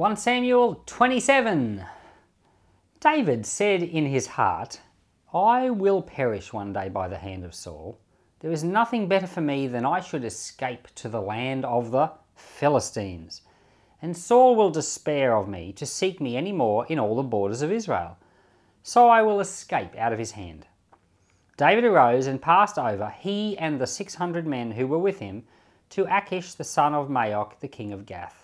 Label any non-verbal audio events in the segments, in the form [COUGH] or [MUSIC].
1 Samuel 27. David said in his heart, I will perish one day by the hand of Saul. There is nothing better for me than I should escape to the land of the Philistines. And Saul will despair of me to seek me any more in all the borders of Israel. So I will escape out of his hand. David arose and passed over, he and the six hundred men who were with him, to Achish the son of Maoch, the king of Gath.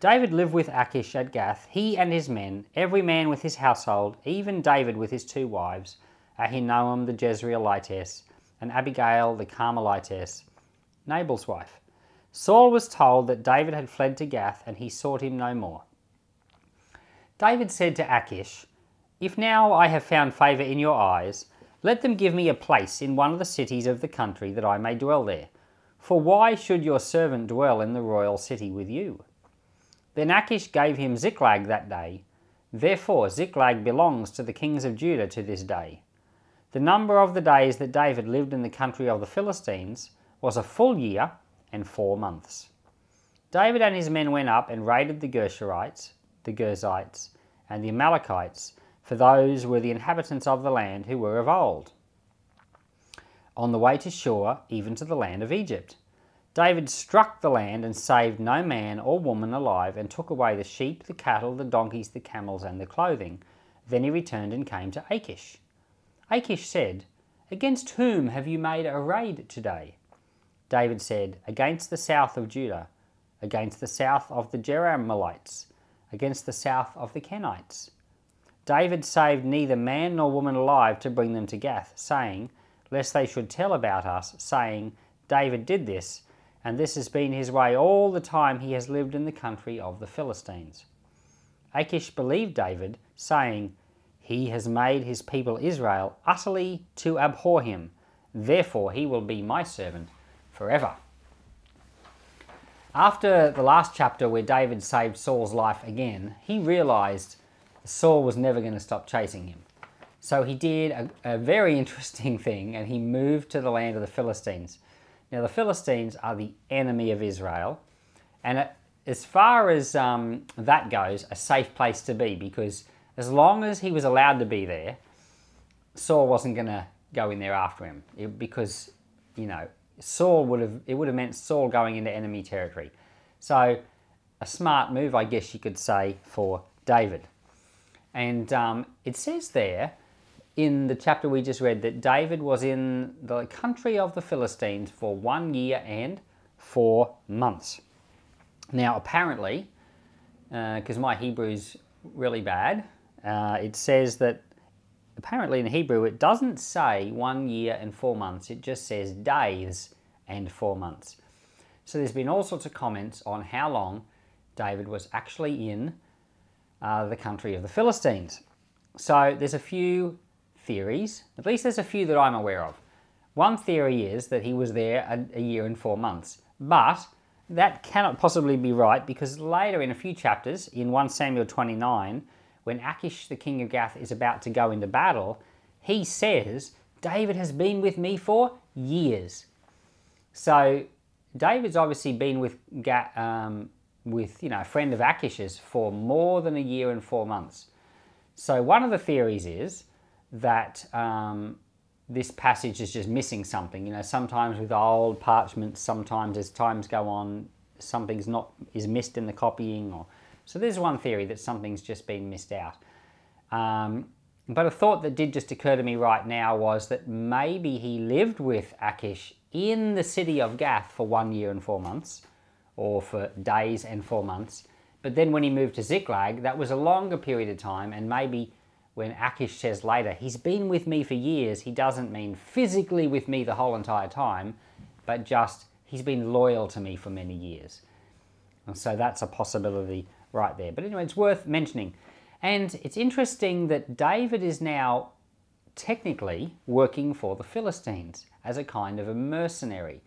David lived with Achish at Gath, he and his men, every man with his household, even David with his two wives, Ahinoam the Jezreelitess, and Abigail the Carmelitess, Nabal's wife. Saul was told that David had fled to Gath, and he sought him no more. David said to Achish, If now I have found favour in your eyes, let them give me a place in one of the cities of the country that I may dwell there. For why should your servant dwell in the royal city with you? Then Achish gave him Ziklag that day. Therefore Ziklag belongs to the kings of Judah to this day. The number of the days that David lived in the country of the Philistines was a full year and four months. David and his men went up and raided the Geshurites, the Girzites, and the Amalekites, for those were the inhabitants of the land who were of old. On the way to Shur, even to the land of Egypt. David struck the land and saved no man or woman alive, and took away the sheep, the cattle, the donkeys, the camels, and the clothing. Then he returned and came to Achish. Achish said, Against whom have you made a raid today? David said, Against the south of Judah, against the south of the Jerahmeelites, against the south of the Kenites. David saved neither man nor woman alive to bring them to Gath, saying, Lest they should tell about us, saying, David did this, and this has been his way all the time he has lived in the country of the Philistines. Achish believed David, saying, He has made his people Israel utterly to abhor him, therefore he will be my servant forever. After the last chapter where David saved Saul's life again, he realized Saul was never going to stop chasing him. So he did a, a, very [LAUGHS] interesting thing and he moved to the land of the Philistines. Now, the Philistines are the enemy of Israel, and as far as um, that goes, a safe place to be because as long as he was allowed to be there, Saul wasn't going to go in there after him it, because, you know, Saul would have, it would have meant Saul going into enemy territory. So, a smart move, I guess you could say, for David. And um, it says there in the chapter we just read that David was in the country of the Philistines for one year and four months. Now, apparently, because uh, my Hebrew's really bad, uh, it says that apparently in Hebrew it doesn't say one year and four months, it just says days and four months. So there's been all sorts of comments on how long David was actually in uh, the country of the Philistines. So there's a few theories, at least there's a few that I'm aware of. One theory is that he was there a, a year and four months, but that cannot possibly be right because later in a few chapters, in 1 Samuel 29, when Achish the king of Gath is about to go into battle, he says, David has been with me for years. So David's obviously been with um, with you know a friend of Achish's for more than a year and four months. So one of the theories is that um, this passage is just missing something. You know, sometimes with old parchments, sometimes as times go on, something's not is missed in the copying, or so there's one theory that something's just been missed out. Um, but a thought that did just occur to me right now was that maybe he lived with Achish in the city of Gath for one year and four months, or for days and four months. But then when he moved to Ziklag, that was a longer period of time, and maybe when Achish says later, he's been with me for years, he doesn't mean physically with me the whole entire time, but just he's been loyal to me for many years. And so that's a possibility right there. But anyway, it's worth mentioning. And it's interesting that David is now technically working for the Philistines as a kind of a mercenary.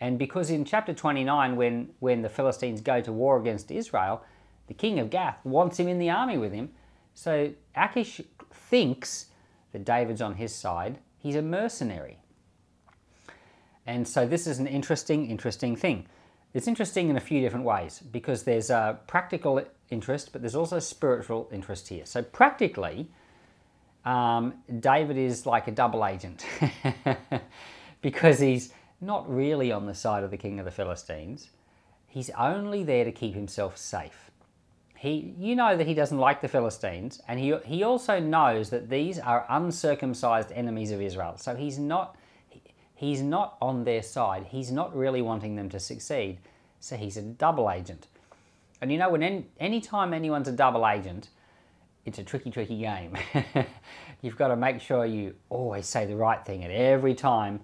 And because in chapter 29, when, when the Philistines go to war against Israel, the king of Gath wants him in the army with him. So Achish thinks that David's on his side. He's a mercenary. And so this is an interesting, interesting thing. it's interesting in a few different ways because there's a practical interest, but there's also spiritual interest here. So, practically, um, David is like a double agent [LAUGHS] because he's not really on the side of the king of the Philistines. He's only there to keep himself safe. He, you know that he doesn't like the Philistines, and he, he also knows that these are uncircumcised enemies of Israel. So he's not he's not on their side. He's not really wanting them to succeed. So he's a double agent. And you know, when any, anytime anyone's a double agent, it's a tricky, tricky game. [LAUGHS] You've got to make sure you always say the right thing at every time,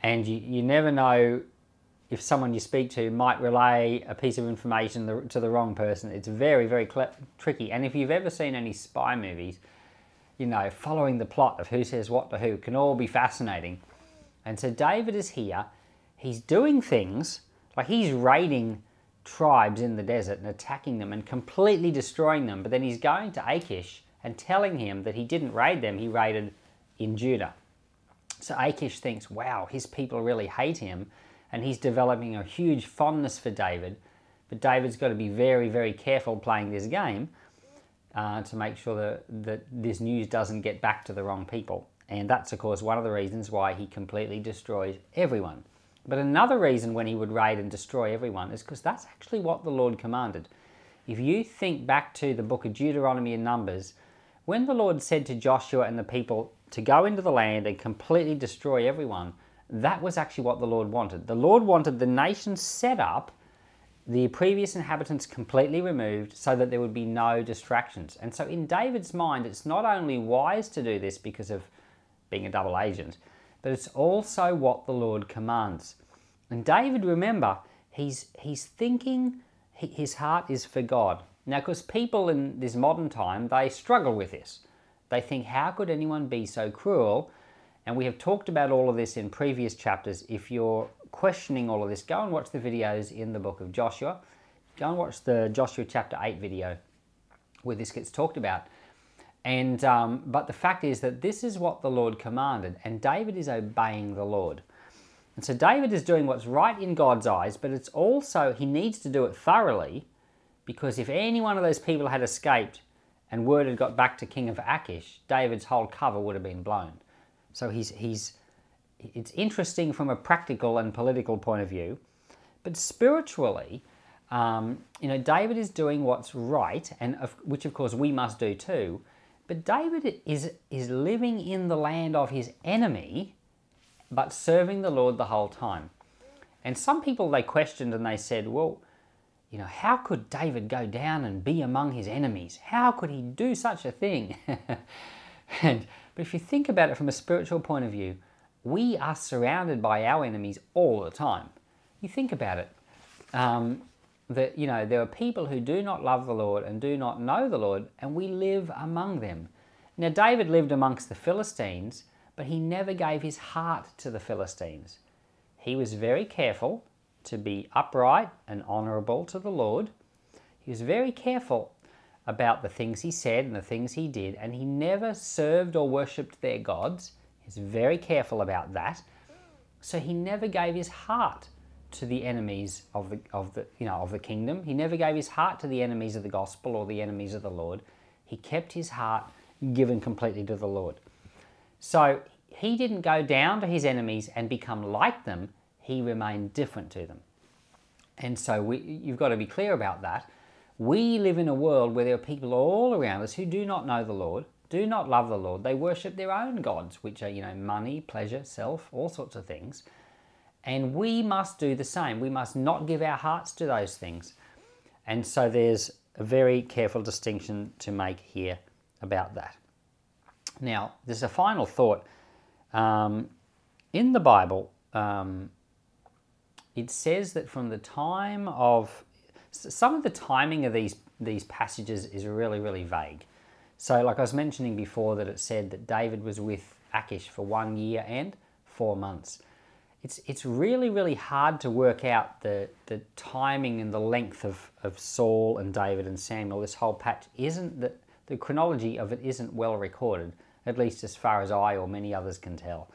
and you, you never know if someone you speak to might relay a piece of information to the wrong person. It's very, very tricky. And if you've ever seen any spy movies, you know, following the plot of who says what to who can all be fascinating. And so David is here. He's doing things like he's raiding tribes in the desert and attacking them and completely destroying them. But then he's going to Achish and telling him that he didn't raid them, he raided in Judah. So Achish thinks, wow, his people really hate him. And he's developing a huge fondness for David. But David's got to be very, very careful playing this game uh, to make sure that, that this news doesn't get back to the wrong people. And that's, of course, one of the reasons why he completely destroys everyone. But another reason when he would raid and destroy everyone is because that's actually what the Lord commanded. If you think back to the book of Deuteronomy and Numbers, when the Lord said to Joshua and the people to go into the land and completely destroy everyone, that was actually what the Lord wanted. The Lord wanted the nation set up, the previous inhabitants completely removed, so that there would be no distractions. And so, in David's mind, it's not only wise to do this because of being a double agent, but it's also what the Lord commands. And David, remember, he's, he's thinking, his heart is for God. Now, because people in this modern time, they struggle with this. They think, how could anyone be so cruel? And we have talked about all of this in previous chapters. If you're questioning all of this, go and watch the videos in the book of Joshua. Go and watch the Joshua chapter 8 video where this gets talked about. And um, but the fact is that this is what the Lord commanded, and David is obeying the Lord. And so David is doing what's right in God's eyes, but it's also he needs to do it thoroughly, because if any one of those people had escaped and word had got back to King of Achish, David's whole cover would have been blown. So he's he's it's interesting from a practical and political point of view, but spiritually, um, you know, David is doing what's right, and of, which of course we must do too. But David is, is living in the land of his enemy, but serving the Lord the whole time. And some people they questioned and they said, well, you know, how could David go down and be among his enemies? How could he do such a thing? [LAUGHS] and, but if you think about it from a spiritual point of view, we are surrounded by our enemies all the time. You think about it. Um, that you know there are people who do not love the Lord and do not know the Lord, and we live among them. Now David lived amongst the Philistines, but he never gave his heart to the Philistines. He was very careful to be upright and honorable to the Lord. He was very careful about the things he said and the things he did, and he never served or worshipped their gods. He's very careful about that. So he never gave his heart to the enemies of the, of the, you know, of the kingdom. He never gave his heart to the enemies of the gospel or the enemies of the Lord. He kept his heart given completely to the Lord. So he didn't go down to his enemies and become like them. He remained different to them. And so we, you've got to be clear about that. We live in a world where there are people all around us who do not know the Lord, do not love the Lord. They worship their own gods, which are, you know, money, pleasure, self, all sorts of things. And we must do the same. We must not give our hearts to those things. And so there's a very careful distinction to make here about that. Now, there's a final thought. Um, in the Bible, um, it says that from the time of some of the timing of these these passages is really really vague. So, like I was mentioning before, that it said that David was with Achish for one year and four months it's it's really really hard to work out the the timing and the length of, of Saul and David and Samuel. This whole patch isn't the the chronology of it isn't well recorded, at least as far as I or many others can tell.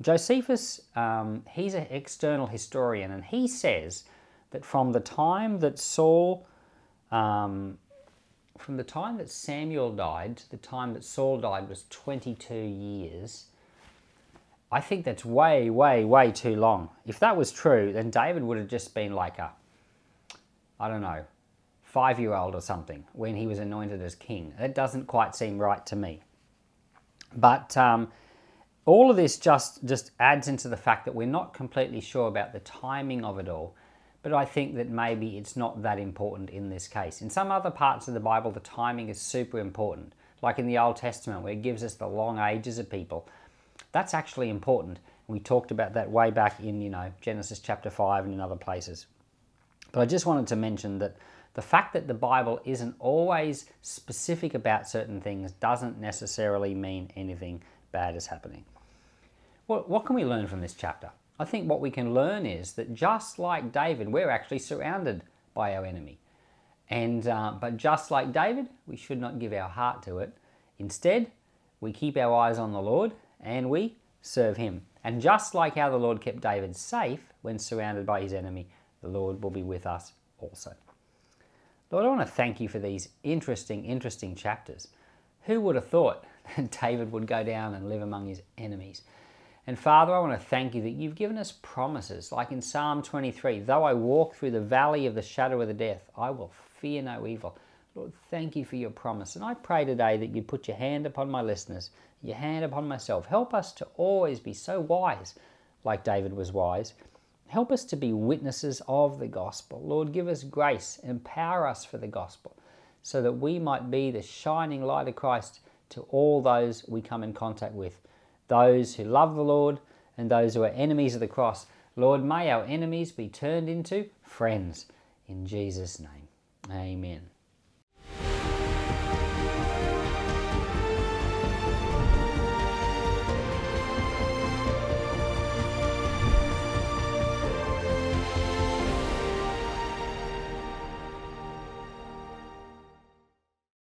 Josephus, um, he's an external historian, and he says that from the time that Saul, um, from the time that Samuel died to the time that Saul died was 22 years. I think that's way, way, way too long. If that was true, then David would have just been like a, I don't know, five year old or something when he was anointed as king. That doesn't quite seem right to me. But um, all of this just, just adds into the fact that we're not completely sure about the timing of it all. But I think that maybe it's not that important in this case. In some other parts of the Bible, the timing is super important. Like in the Old Testament, where it gives us the long ages of people. That's actually important. We talked about that way back in, you know, Genesis chapter 5 and in other places. But I just wanted to mention that the fact that the Bible isn't always specific about certain things doesn't necessarily mean anything bad is happening. What, what can we learn from this chapter? I think what we can learn is that just like David, we're actually surrounded by our enemy. And, uh, but just like David, we should not give our heart to it. Instead, we keep our eyes on the Lord and we serve him. And just like how the Lord kept David safe when surrounded by his enemy, the Lord will be with us also. Lord, I want to thank you for these interesting, interesting chapters. Who would have thought [LAUGHS] that David would go down and live among his enemies? And Father, I want to thank you that you've given us promises, like in Psalm 23 though I walk through the valley of the shadow of the death, I will fear no evil. Lord, thank you for your promise. And I pray today that you put your hand upon my listeners, your hand upon myself. Help us to always be so wise, like David was wise. Help us to be witnesses of the gospel. Lord, give us grace, empower us for the gospel, so that we might be the shining light of Christ to all those we come in contact with those who love the Lord and those who are enemies of the cross. Lord, may our enemies be turned into friends. In Jesus' name, amen.